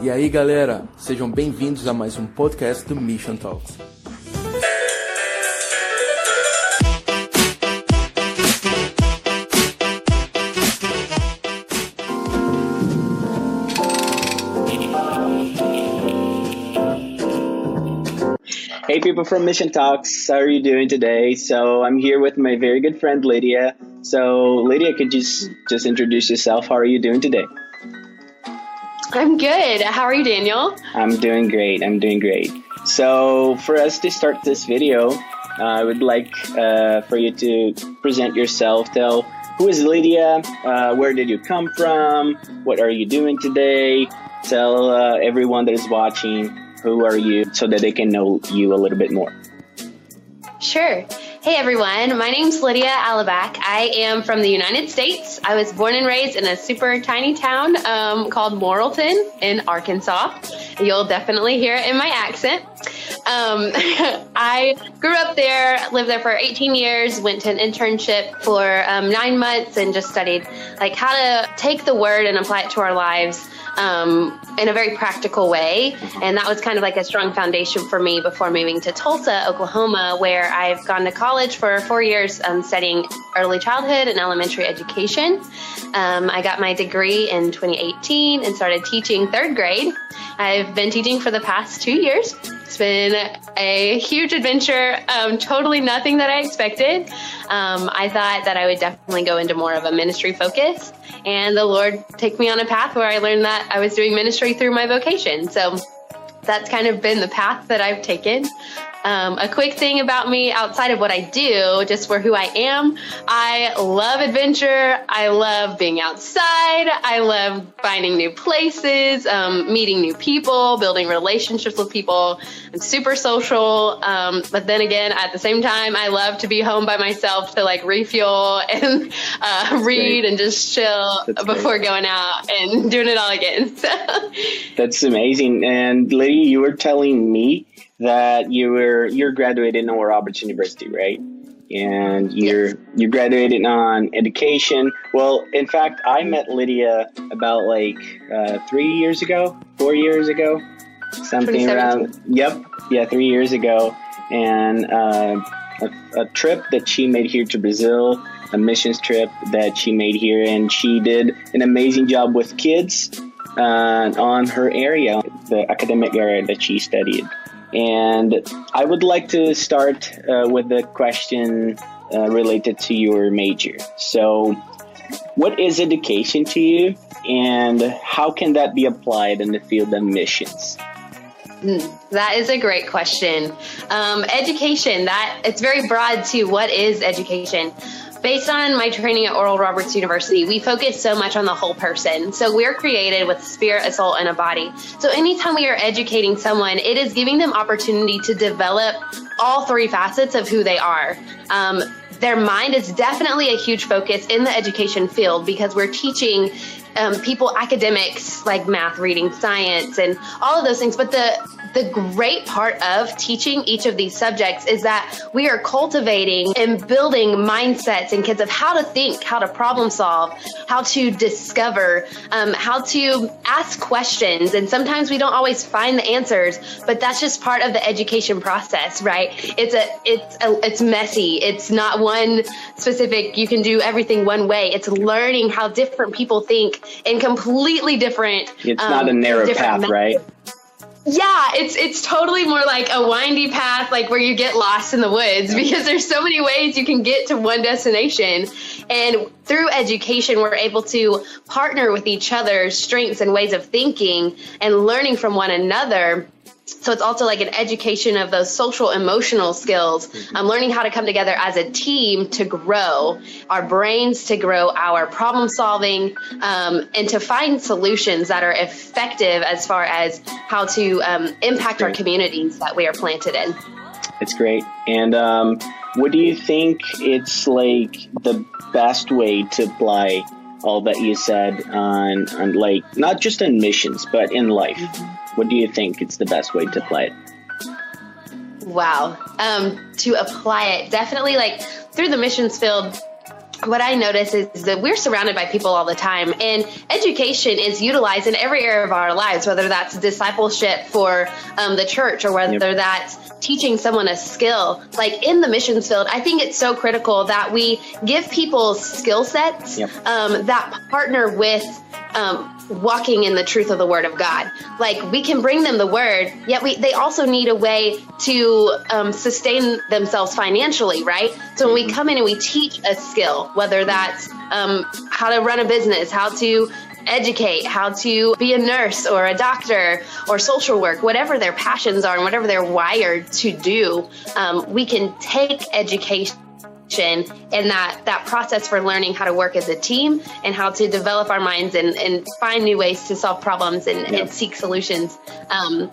E aí, galera, sejam bem-vindos a mais um podcast do Mission Talks. Hey, people from Mission Talks, how are you doing today? So I'm here with my very good friend Lydia. So Lydia, could you just just introduce yourself? How are you doing today? I'm good. How are you, Daniel? I'm doing great. I'm doing great. So for us to start this video, uh, I would like uh, for you to present yourself. Tell who is Lydia? Uh, where did you come from? What are you doing today? Tell uh, everyone that is watching who are you so that they can know you a little bit more. Sure. Hey everyone, my name's Lydia Alabac. I am from the United States. I was born and raised in a super tiny town um, called Morrilton in Arkansas. You'll definitely hear it in my accent. Um, I grew up there, lived there for 18 years, went to an internship for um, nine months, and just studied like how to take the word and apply it to our lives um, in a very practical way. And that was kind of like a strong foundation for me before moving to Tulsa, Oklahoma, where I've gone to college for four years um, studying early childhood and elementary education. Um, I got my degree in 2018 and started teaching third grade. I've been teaching for the past two years. It's been a huge adventure, um, totally nothing that I expected. Um, I thought that I would definitely go into more of a ministry focus, and the Lord took me on a path where I learned that I was doing ministry through my vocation. So that's kind of been the path that I've taken. Um, a quick thing about me outside of what I do, just for who I am, I love adventure. I love being outside. I love finding new places, um, meeting new people, building relationships with people. I'm super social. Um, but then again, at the same time, I love to be home by myself to like refuel and uh, read and just chill That's before great. going out and doing it all again. That's amazing. And Lady, you were telling me that you were you're graduating in Oral Roberts University, right? And you're yes. you graduated on education. Well, in fact, I met Lydia about like uh, three years ago, four years ago, something around. Yep, yeah, three years ago, and uh, a, a trip that she made here to Brazil, a missions trip that she made here, and she did an amazing job with kids uh, on her area, the academic area that she studied. And I would like to start uh, with the question uh, related to your major. So, what is education to you, and how can that be applied in the field of missions? Hmm, that is a great question. Um, education, that it's very broad too. What is education? Based on my training at Oral Roberts University, we focus so much on the whole person. So we're created with a spirit, a soul, and a body. So anytime we are educating someone, it is giving them opportunity to develop all three facets of who they are. Um, their mind is definitely a huge focus in the education field because we're teaching um, people academics like math, reading, science, and all of those things. But the the great part of teaching each of these subjects is that we are cultivating and building mindsets in kids of how to think, how to problem solve, how to discover, um, how to ask questions. And sometimes we don't always find the answers, but that's just part of the education process, right? It's a, it's a, it's messy. It's not one specific. You can do everything one way. It's learning how different people think in completely different. It's um, not a um, narrow path, methods. right? Yeah, it's it's totally more like a windy path, like where you get lost in the woods because there's so many ways you can get to one destination. And through education, we're able to partner with each other's strengths and ways of thinking and learning from one another so it's also like an education of those social emotional skills. Um, learning how to come together as a team to grow our brains to grow our problem solving um, and to find solutions that are effective as far as how to um, impact our communities that we are planted in. It's great. And um, what do you think it's like the best way to apply all that you said on, on like not just in missions but in life? Mm-hmm what do you think it's the best way to apply it? Wow. Um, to apply it, definitely like through the missions field, what I notice is that we're surrounded by people all the time, and education is utilized in every area of our lives, whether that's discipleship for um, the church or whether yep. that's teaching someone a skill. Like in the missions field, I think it's so critical that we give people skill sets yep. um, that partner with um, walking in the truth of the word of God. Like we can bring them the word, yet we they also need a way to um, sustain themselves financially, right? So when we mm-hmm. come in and we teach a skill, whether that's um, how to run a business, how to educate, how to be a nurse or a doctor or social work, whatever their passions are and whatever they're wired to do, um, we can take education and that that process for learning how to work as a team and how to develop our minds and, and find new ways to solve problems and, and seek solutions um,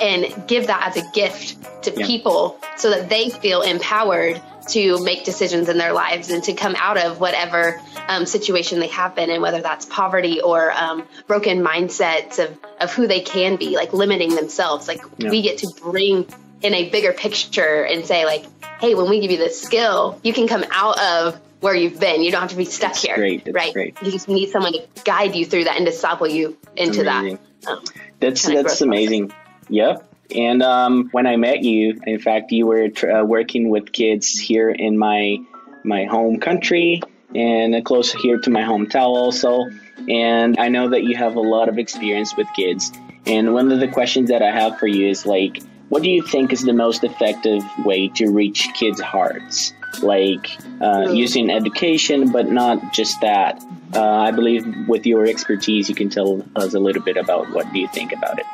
and give that as a gift to people so that they feel empowered to make decisions in their lives and to come out of whatever um, situation they have been in, whether that's poverty or um, broken mindsets of, of who they can be, like limiting themselves. Like we get to bring in a bigger picture and say, like, hey, when we give you this skill, you can come out of where you've been. You don't have to be stuck That's here. Great. That's right. Great. You just need someone to guide you through that and disciple you into that. Um, that's that's amazing. Process. Yep. And um, when I met you, in fact, you were uh, working with kids here in my my home country and close here to my hometown also. And I know that you have a lot of experience with kids. And one of the questions that I have for you is like, what do you think is the most effective way to reach kids' hearts? Like uh, using education, but not just that. Uh, I believe with your expertise, you can tell us a little bit about what do you think about it.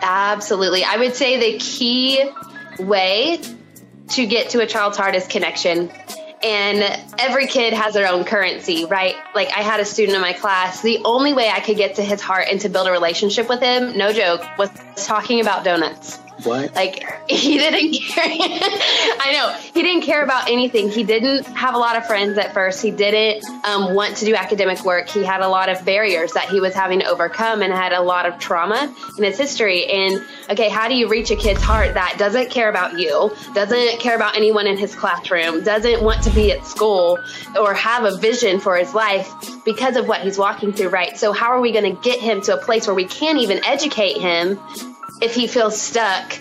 Absolutely. I would say the key way to get to a child's heart is connection and every kid has their own currency, right? Like I had a student in my class, the only way I could get to his heart and to build a relationship with him, no joke, was talking about donuts. What? Like he didn't care. I know he didn't care about anything. He didn't have a lot of friends at first. He didn't um, want to do academic work. He had a lot of barriers that he was having to overcome and had a lot of trauma in his history. And okay, how do you reach a kid's heart that doesn't care about you, doesn't care about anyone in his classroom, doesn't want to be at school or have a vision for his life because of what he's walking through, right? So how are we going to get him to a place where we can't even educate him if he feels stuck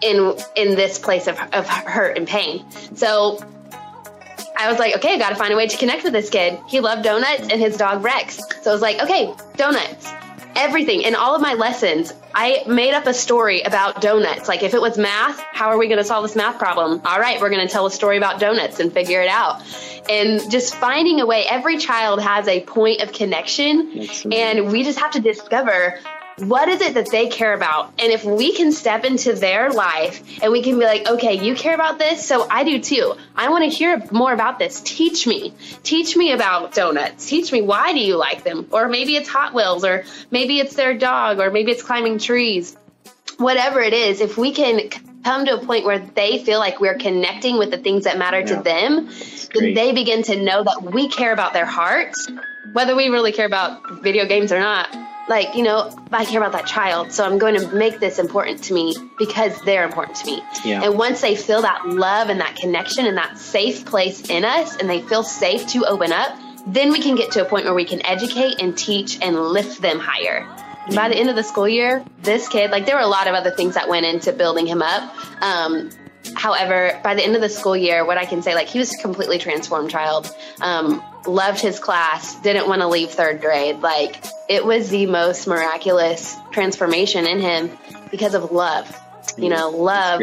in in this place of, of hurt and pain. So I was like, okay, I got to find a way to connect with this kid. He loved donuts and his dog Rex. So I was like, okay, donuts. Everything in all of my lessons, I made up a story about donuts. Like if it was math, how are we going to solve this math problem? All right, we're going to tell a story about donuts and figure it out. And just finding a way, every child has a point of connection, and we just have to discover what is it that they care about? And if we can step into their life and we can be like, okay, you care about this, so I do too. I want to hear more about this. Teach me. Teach me about donuts. Teach me why do you like them? Or maybe it's Hot Wheels, or maybe it's their dog, or maybe it's climbing trees. Whatever it is, if we can come to a point where they feel like we're connecting with the things that matter yeah. to them, then they begin to know that we care about their hearts, whether we really care about video games or not like, you know, I care about that child, so I'm going to make this important to me because they're important to me. Yeah. And once they feel that love and that connection and that safe place in us and they feel safe to open up, then we can get to a point where we can educate and teach and lift them higher. By the end of the school year, this kid, like there were a lot of other things that went into building him up. Um, however, by the end of the school year, what I can say, like he was a completely transformed child. Um, loved his class, didn't want to leave third grade. Like it was the most miraculous transformation in him because of love. You know, love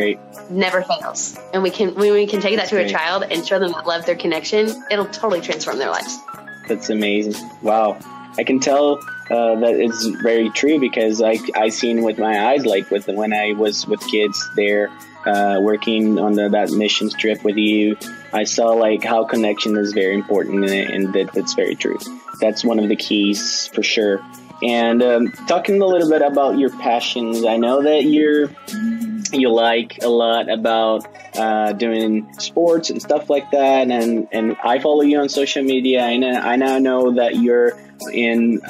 never fails. And we can when we can take that to a child and show them that love their connection, it'll totally transform their lives. That's amazing. Wow. I can tell uh, that it's very true because I I seen with my eyes like with when I was with kids there uh, working on the, that mission trip with you, I saw like how connection is very important and, and that that's very true. That's one of the keys for sure. And um, talking a little bit about your passions, I know that you're you like a lot about uh, doing sports and stuff like that, and and I follow you on social media. Know I now know that you're in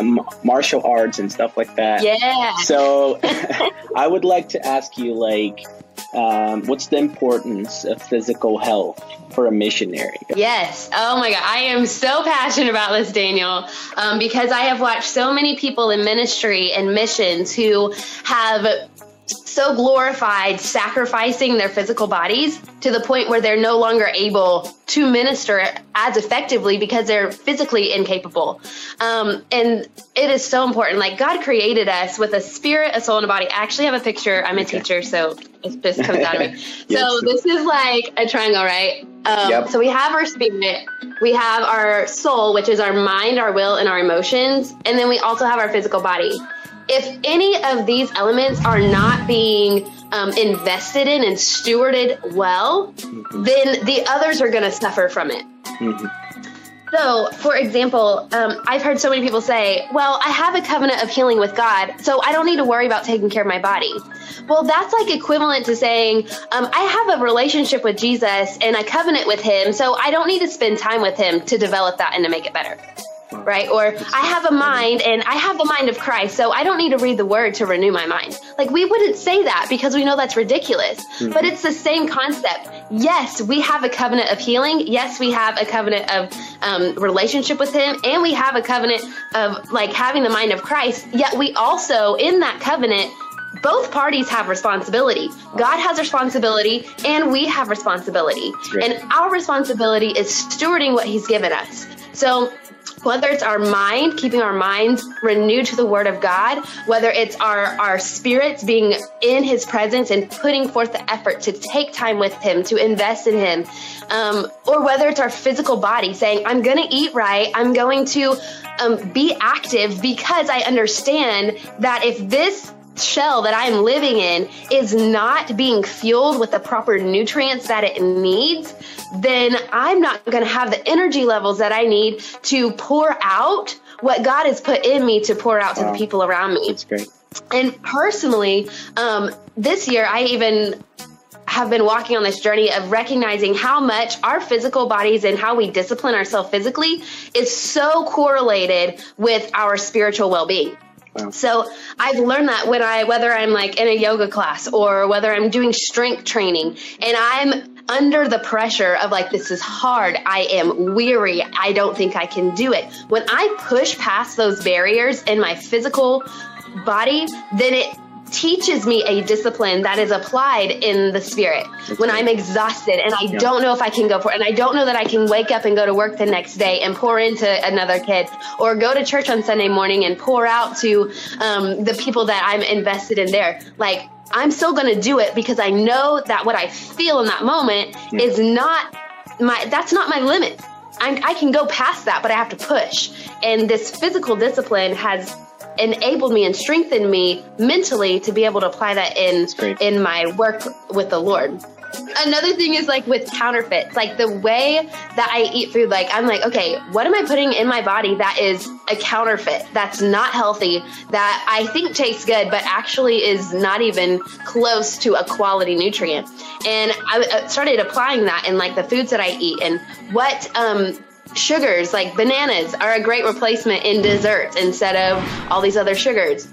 martial arts and stuff like that. Yeah. So I would like to ask you, like, um, what's the importance of physical health for a missionary? Yes. Oh my God. I am so passionate about this, Daniel, um, because I have watched so many people in ministry and missions who have so glorified sacrificing their physical bodies to the point where they're no longer able to minister as effectively because they're physically incapable. Um, and it is so important. Like God created us with a spirit, a soul, and a body. I actually have a picture. I'm a okay. teacher, so this comes out of me. yes. So this is like a triangle, right? Um, yep. So we have our spirit, we have our soul, which is our mind, our will, and our emotions, and then we also have our physical body if any of these elements are not being um, invested in and stewarded well, mm-hmm. then the others are going to suffer from it. Mm-hmm. So, for example, um, I've heard so many people say, Well, I have a covenant of healing with God, so I don't need to worry about taking care of my body. Well, that's like equivalent to saying, um, I have a relationship with Jesus and a covenant with Him, so I don't need to spend time with Him to develop that and to make it better right? Or I have a mind and I have the mind of Christ, so I don't need to read the word to renew my mind. Like we wouldn't say that because we know that's ridiculous. Mm-hmm. But it's the same concept. Yes, we have a covenant of healing. Yes, we have a covenant of um, relationship with Him, and we have a covenant of like having the mind of Christ. Yet we also, in that covenant, both parties have responsibility. God has responsibility and we have responsibility. And our responsibility is stewarding what he's given us. So whether it's our mind, keeping our minds renewed to the word of God, whether it's our, our spirits being in his presence and putting forth the effort to take time with him, to invest in him, um, or whether it's our physical body saying, I'm going to eat right, I'm going to um, be active because I understand that if this shell that I'm living in is not being fueled with the proper nutrients that it needs, then I'm not going to have the energy levels that I need to pour out what God has put in me to pour out wow. to the people around me. That's great. And personally, um, this year I even have been walking on this journey of recognizing how much our physical bodies and how we discipline ourselves physically is so correlated with our spiritual well-being. So I've learned that when I, whether I'm like in a yoga class or whether I'm doing strength training and I'm under the pressure of like, this is hard. I am weary. I don't think I can do it. When I push past those barriers in my physical body, then it teaches me a discipline that is applied in the spirit when I'm exhausted and I yeah. don't know if I can go for it. And I don't know that I can wake up and go to work the next day and pour into another kid or go to church on Sunday morning and pour out to um, the people that I'm invested in there. Like, I'm still going to do it because I know that what I feel in that moment yeah. is not my, that's not my limit. I'm, I can go past that, but I have to push. And this physical discipline has enabled me and strengthened me mentally to be able to apply that in in my work with the Lord. Another thing is like with counterfeits, like the way that I eat food, like I'm like, okay, what am I putting in my body that is a counterfeit, that's not healthy, that I think tastes good, but actually is not even close to a quality nutrient. And I started applying that in like the foods that I eat and what um, sugars like bananas are a great replacement in desserts instead of all these other sugars.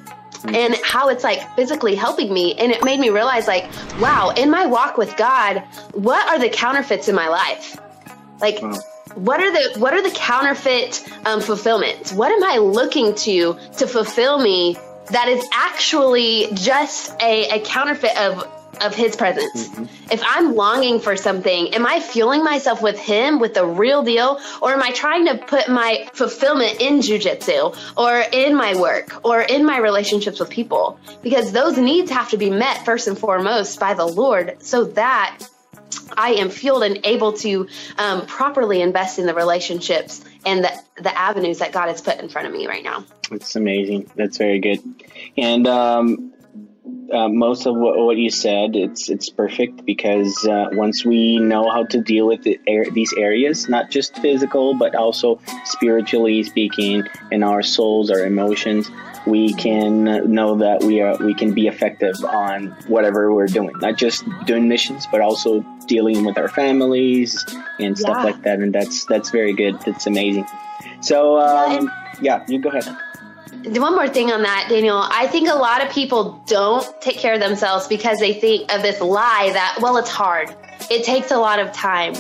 And how it's like physically helping me and it made me realize like wow in my walk with god what are the counterfeits in my life? Like what are the what are the counterfeit um, fulfillments? What am i looking to to fulfill me that is actually just a, a counterfeit of of his presence. Mm-hmm. If I'm longing for something, am I fueling myself with him, with the real deal? Or am I trying to put my fulfillment in jujitsu or in my work or in my relationships with people? Because those needs have to be met first and foremost by the Lord so that I am fueled and able to um, properly invest in the relationships and the, the avenues that God has put in front of me right now. It's amazing. That's very good. And um, uh, most of what, what, you said, it's it's perfect because uh, once we know how to deal with the, er, these areas, not just physical but also spiritually speaking, in our souls, our emotions, we can know that we are we can be effective on whatever we're doing, not just doing missions, but also dealing with our families and stuff yeah. like that. And that's that's very good. That's amazing. So um, yeah, you go ahead one more thing on that, Daniel. I think a lot of people don't take care of themselves because they think of this lie that, well, it's hard. It takes a lot of time.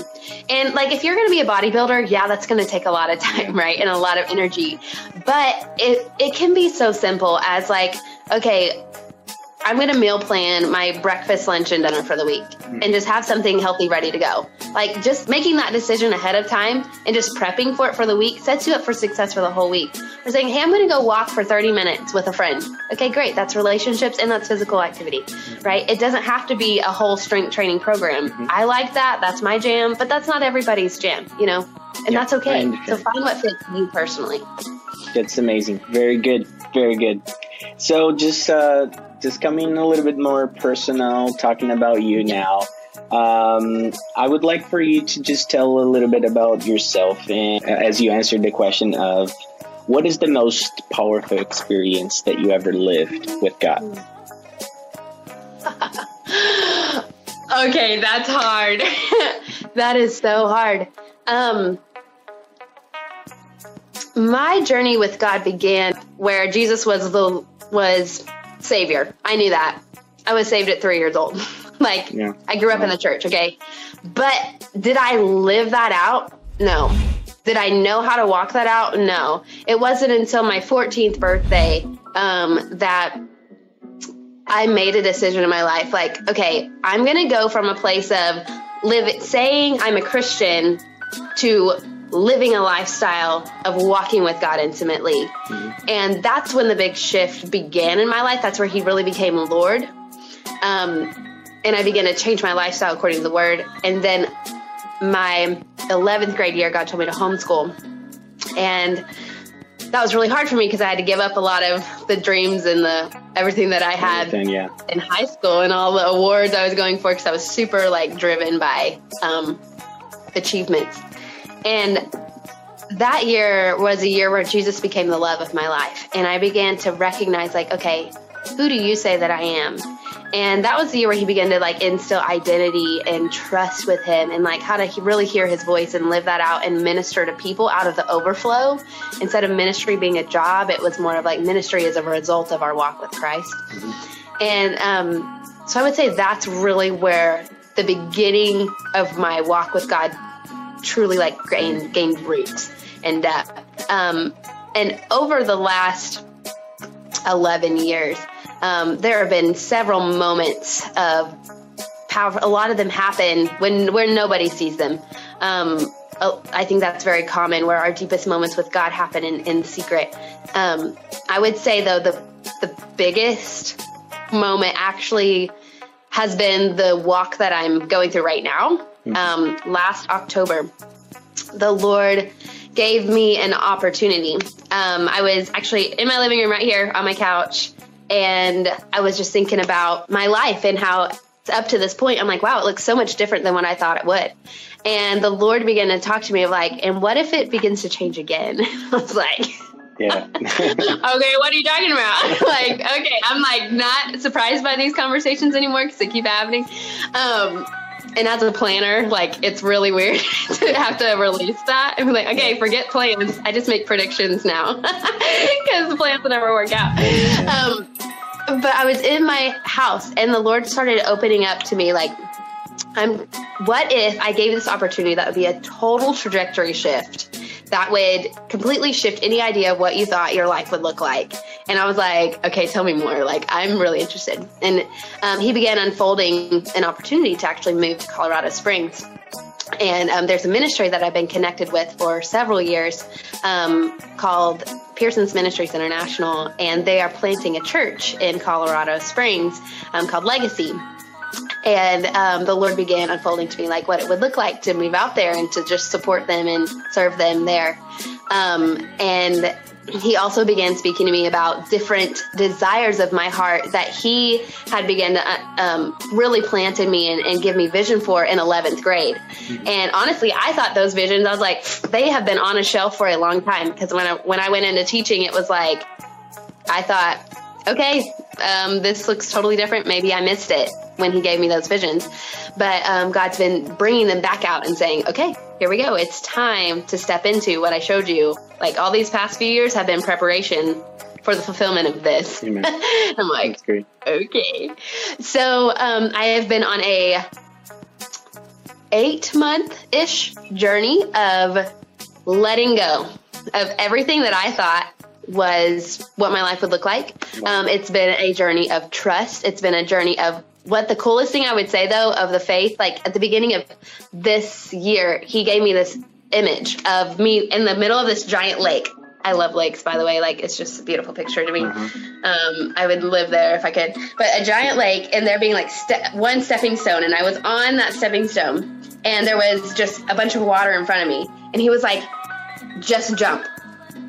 And like if you're going to be a bodybuilder, yeah, that's going to take a lot of time, right? And a lot of energy. But it it can be so simple as like, okay, I'm going to meal plan my breakfast, lunch, and dinner for the week hmm. and just have something healthy ready to go. Like just making that decision ahead of time and just prepping for it for the week sets you up for success for the whole week. Or saying, hey, I'm going to go walk for 30 minutes with a friend. Okay, great. That's relationships and that's physical activity, hmm. right? It doesn't have to be a whole strength training program. Hmm. I like that. That's my jam, but that's not everybody's jam, you know? And Yeah, that's okay. So find what fits you personally. That's amazing. Very good. Very good. So just uh, just coming a little bit more personal, talking about you now. Um, I would like for you to just tell a little bit about yourself, and uh, as you answered the question of what is the most powerful experience that you ever lived with God? Okay, that's hard. that is so hard. Um, my journey with God began where Jesus was the was Savior. I knew that. I was saved at three years old. like Yeah. I grew up in the church, okay. But did I live that out? No. Did I know how to walk that out? No. It wasn't until my 14th birthday um, that I made a decision in my life like, okay, I'm going to go from a place of live saying I'm a Christian to living a lifestyle of walking with God intimately. And that's when the big shift began in my life. That's where he really became Lord. Um, and I began to change my lifestyle according to the word. And then my 11th grade year, God told me to homeschool. And that was really hard for me because I had to give up a lot of the dreams and the everything that I had yeah. in high school and all the awards I was going for because I was super like driven by um, achievements. And that year was a year where Jesus became the love of my life. And I began to recognize, like, okay, who do you say that I am? And that was the year where he began to like instill identity and trust with him and like how to really hear his voice and live that out and minister to people out of the overflow. Instead of ministry being a job, it was more of like ministry as a result of our walk with Christ. And um, so I would say that's really where the beginning of my walk with God truly like gained, gained roots and depth. Um, and over the last 11 years, um, there have been several moments of power. A lot of them happen when where nobody sees them. Um, uh, I think that's very common where our deepest moments with God happen in, in secret. Um, I would say though the the biggest moment actually has been the walk that I'm going through right now. Um, last October, the Lord gave me an opportunity. Um, I was actually in my living room right here on my couch, and I was just thinking about my life and how up to this point, I'm like, wow, it looks so much different than what I thought it would. And the Lord began to talk to me of like, and what if it begins to change again? I was like, Yeah. okay, what are you talking about? like, okay, I'm like not surprised by these conversations anymore because they keep happening. Um, and as a planner, like it's really weird to have to release that and be like, okay, forget plans. I just make predictions now because plans will never work out. Um, but I was in my house and the Lord started opening up to me like, I'm what if I gave this opportunity that would be a total trajectory shift that would completely shift any idea of what you thought your life would look like. And I was like, okay, tell me more. Like, I'm really interested. And um, he began unfolding an opportunity to actually move to Colorado Springs. And um, there's a ministry that I've been connected with for several years um, called Pearson's Ministries International. And they are planting a church in Colorado Springs um, called Legacy and um, the Lord began unfolding to me like what it would look like to move out there and to just support them and serve them there. Um, and he also began speaking to me about different desires of my heart that he had begun to uh, um, really plant in me and, and give me vision for in 11th grade. And honestly, I thought those visions, I was like, they have been on a shelf for a long time because when I, when I went into teaching, it was like, I thought, okay, um, this looks totally different. Maybe I missed it when he gave me those visions. But um, God's been bringing them back out and saying, okay, here we go. It's time to step into what I showed you. Like all these past few years have been preparation for the fulfillment of this. I'm like, okay. So um, I have been on a eight month ish journey of letting go of everything that I thought was what my life would look like. Um, it's been a journey of trust. It's been a journey of what the coolest thing I would say though of the faith, like at the beginning of this year, he gave me this image of me in the middle of this giant lake. I love lakes, by the way. Like it's just a beautiful picture to me. Um, I would live there if I could. But a giant lake, and there being like ste- one stepping stone, and I was on that stepping stone, and there was just a bunch of water in front of me, and he was like, "Just jump."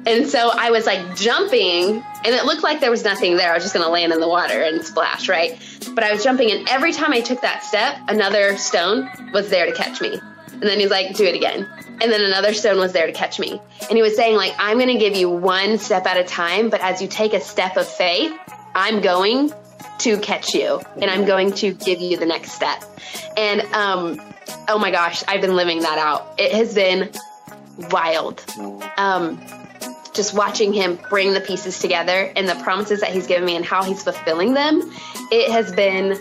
And so I was like jumping, and it looked like there was nothing there. I was just gonna land in the water and splash, right? But I was jumping, and every time I took that step, another stone was there to catch me. And then he's like, do it again. And then another stone was there to catch me. And he was saying, like, I'm going to give you one step at a time, but as you take a step of faith, I'm going to catch you and I'm going to give you the next step. And, um, oh my gosh, I've been living that out. It has been wild. Um, just watching him bring the pieces together and the promises that he's given me and how he's fulfilling them, it has been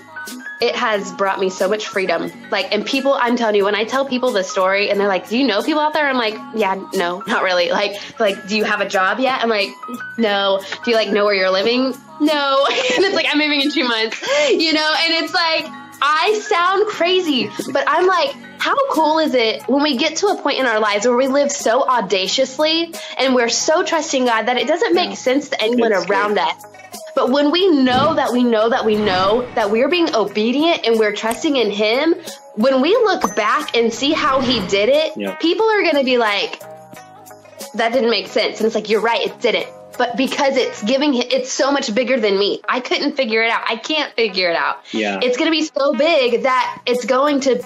it has brought me so much freedom. Like, and people, I'm telling you, when I tell people the story and they're like, do you know people out there? I'm like, yeah, no, not really. Like, like, do you have a job yet? I'm like, no. Do you like know where you're living? No. and it's like, I'm moving in two months, you know? And it's like, I sound crazy, but I'm like, how cool is it when we get to a point in our lives where we live so audaciously and we're so trusting God that it doesn't make Yeah. sense to anyone It's around us? But when we know that we know that we know that we're being obedient and we're trusting in Him, when we look back and see how He did it, Yeah. people are going to be like, that didn't make sense. And it's like, you're right, it didn't. But because it's giving, it's so much bigger than me. I couldn't figure it out. I can't figure it out. Yeah. It's going to be so big that it's going to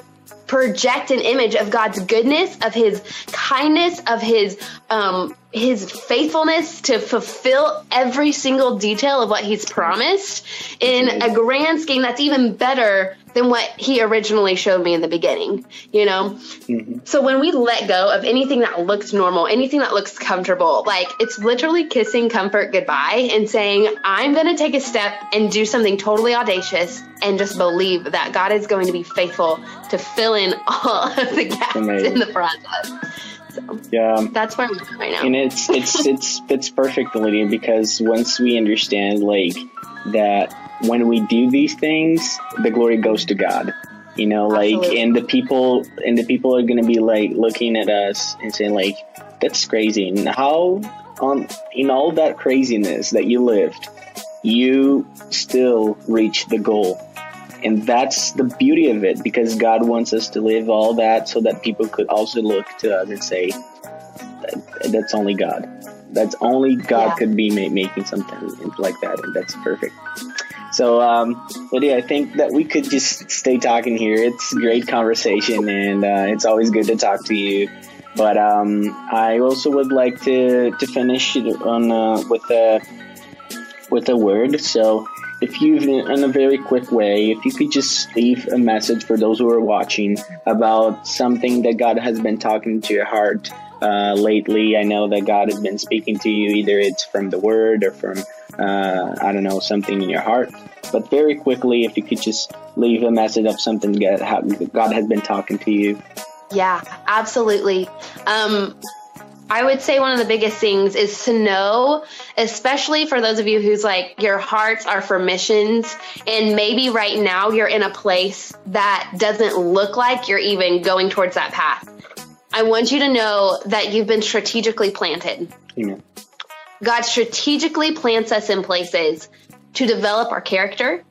project an image of God's goodness, of His kindness, of His um, His faithfulness to fulfill every single detail of what He's promised in a grand scheme that's even better than what He originally showed me in the beginning. You know. So when we let go of anything that looks normal, anything that looks comfortable, like it's literally kissing comfort goodbye and saying, I'm going to take a step and do something totally audacious and just believe that God is going to be faithful to fill in all of the gaps Amazing. in the process. So Yeah. that's where I'm at right now. and it's it's it's it's perfect lydia because once we understand like that when we do these things the glory goes to god you know like Absolutely. and the people and the people are gonna be like looking at us and saying like that's crazy and how on in all that craziness that you lived you still reach the goal and that's the beauty of it because god wants us to live all that so that people could also look to us and say that's only God. That's only God Yeah. could be ma- making something like that, and that's perfect. So, um, Lydia, I think that we could just stay talking here. It's great conversation, and uh, it's always good to talk to you. But um, I also would like to to finish it on uh, with a with a word. So, if you, in a very quick way, if you could just leave a message for those who are watching about something that God has been talking to your heart uh, lately. I know that God has been speaking to you, either it's from the Word or from, uh, I don't know, something in your heart. But very quickly, if you could just leave a message of something that God has been talking to you. Yeah, absolutely. Um, I would say one of the biggest things is to know, especially for those of you who's like your hearts are for missions, and maybe right now you're in a place that doesn't look like you're even going towards that path. I want you to know that you've been strategically planted. Amen. God strategically plants us in places to develop our character,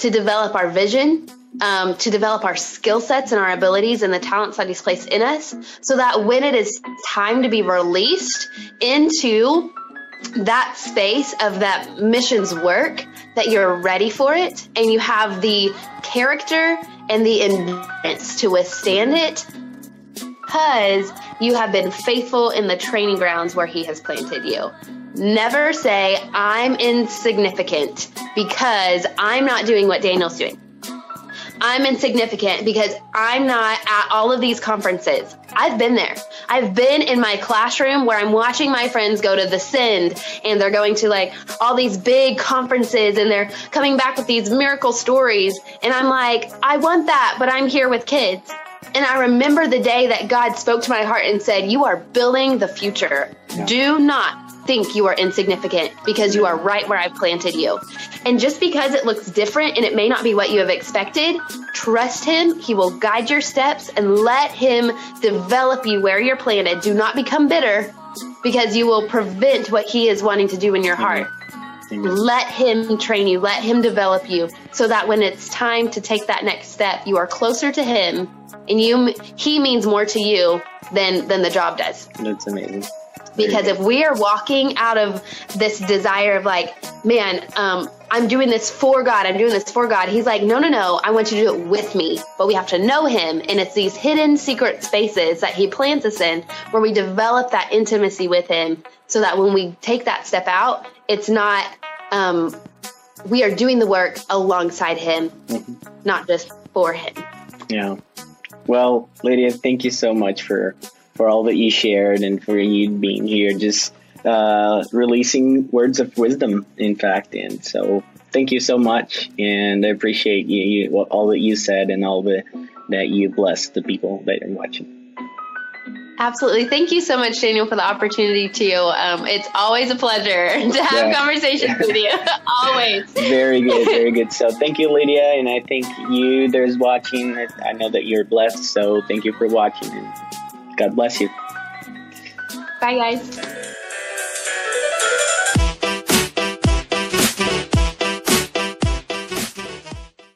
to develop our vision, um, to develop our skill sets and our abilities and the talents that He's placed in us, so that when it is time to be released into that space of that missions work, that you're ready for it and you have the character and the endurance to withstand it because you have been faithful in the training grounds where He has planted you. Never say, I'm insignificant because I'm not doing what Daniel's doing. I'm insignificant because I'm not at all of these conferences. I've been there. I've been in my classroom where I'm watching my friends go to the Send and they're going to like all these big conferences and they're coming back with these miracle stories. And I'm like, I want that, but I'm here with kids. And I remember the day that God spoke to my heart and said, You are building the future. Yeah. Do not think you are insignificant because you are right where I've planted you. And just because it looks different and it may not be what you have expected, trust Him. He will guide your steps and let Him develop you where you're planted. Do not become bitter because you will prevent what He is wanting to do in your heart. Let him train you, let him develop you so that when it's time to take that next step, you are closer to him and you he means more to you than than the job does. That's amazing. Because if we are walking out of this desire of like, man, um, I'm doing this for God, I'm doing this for God, He's like, no, no, no, I want you to do it with me. But we have to know Him. And it's these hidden secret spaces that He plants us in where we develop that intimacy with Him so that when we take that step out, it's not, um, we are doing the work alongside Him, mm-hmm. not just for Him. Yeah. Well, Lydia, thank you so much for for all that you shared and for you being here, just uh, releasing words of wisdom, in fact. And so, thank you so much, and I appreciate you, you all that you said and all the that you blessed the people that are watching. Absolutely. Thank you so much, Daniel, for the opportunity to. Um, it's always a pleasure to have yeah. conversations with you. always. Very good. Very good. So thank you, Lydia. And I think you there's watching. I know that you're blessed. So thank you for watching. God bless you. Bye, guys.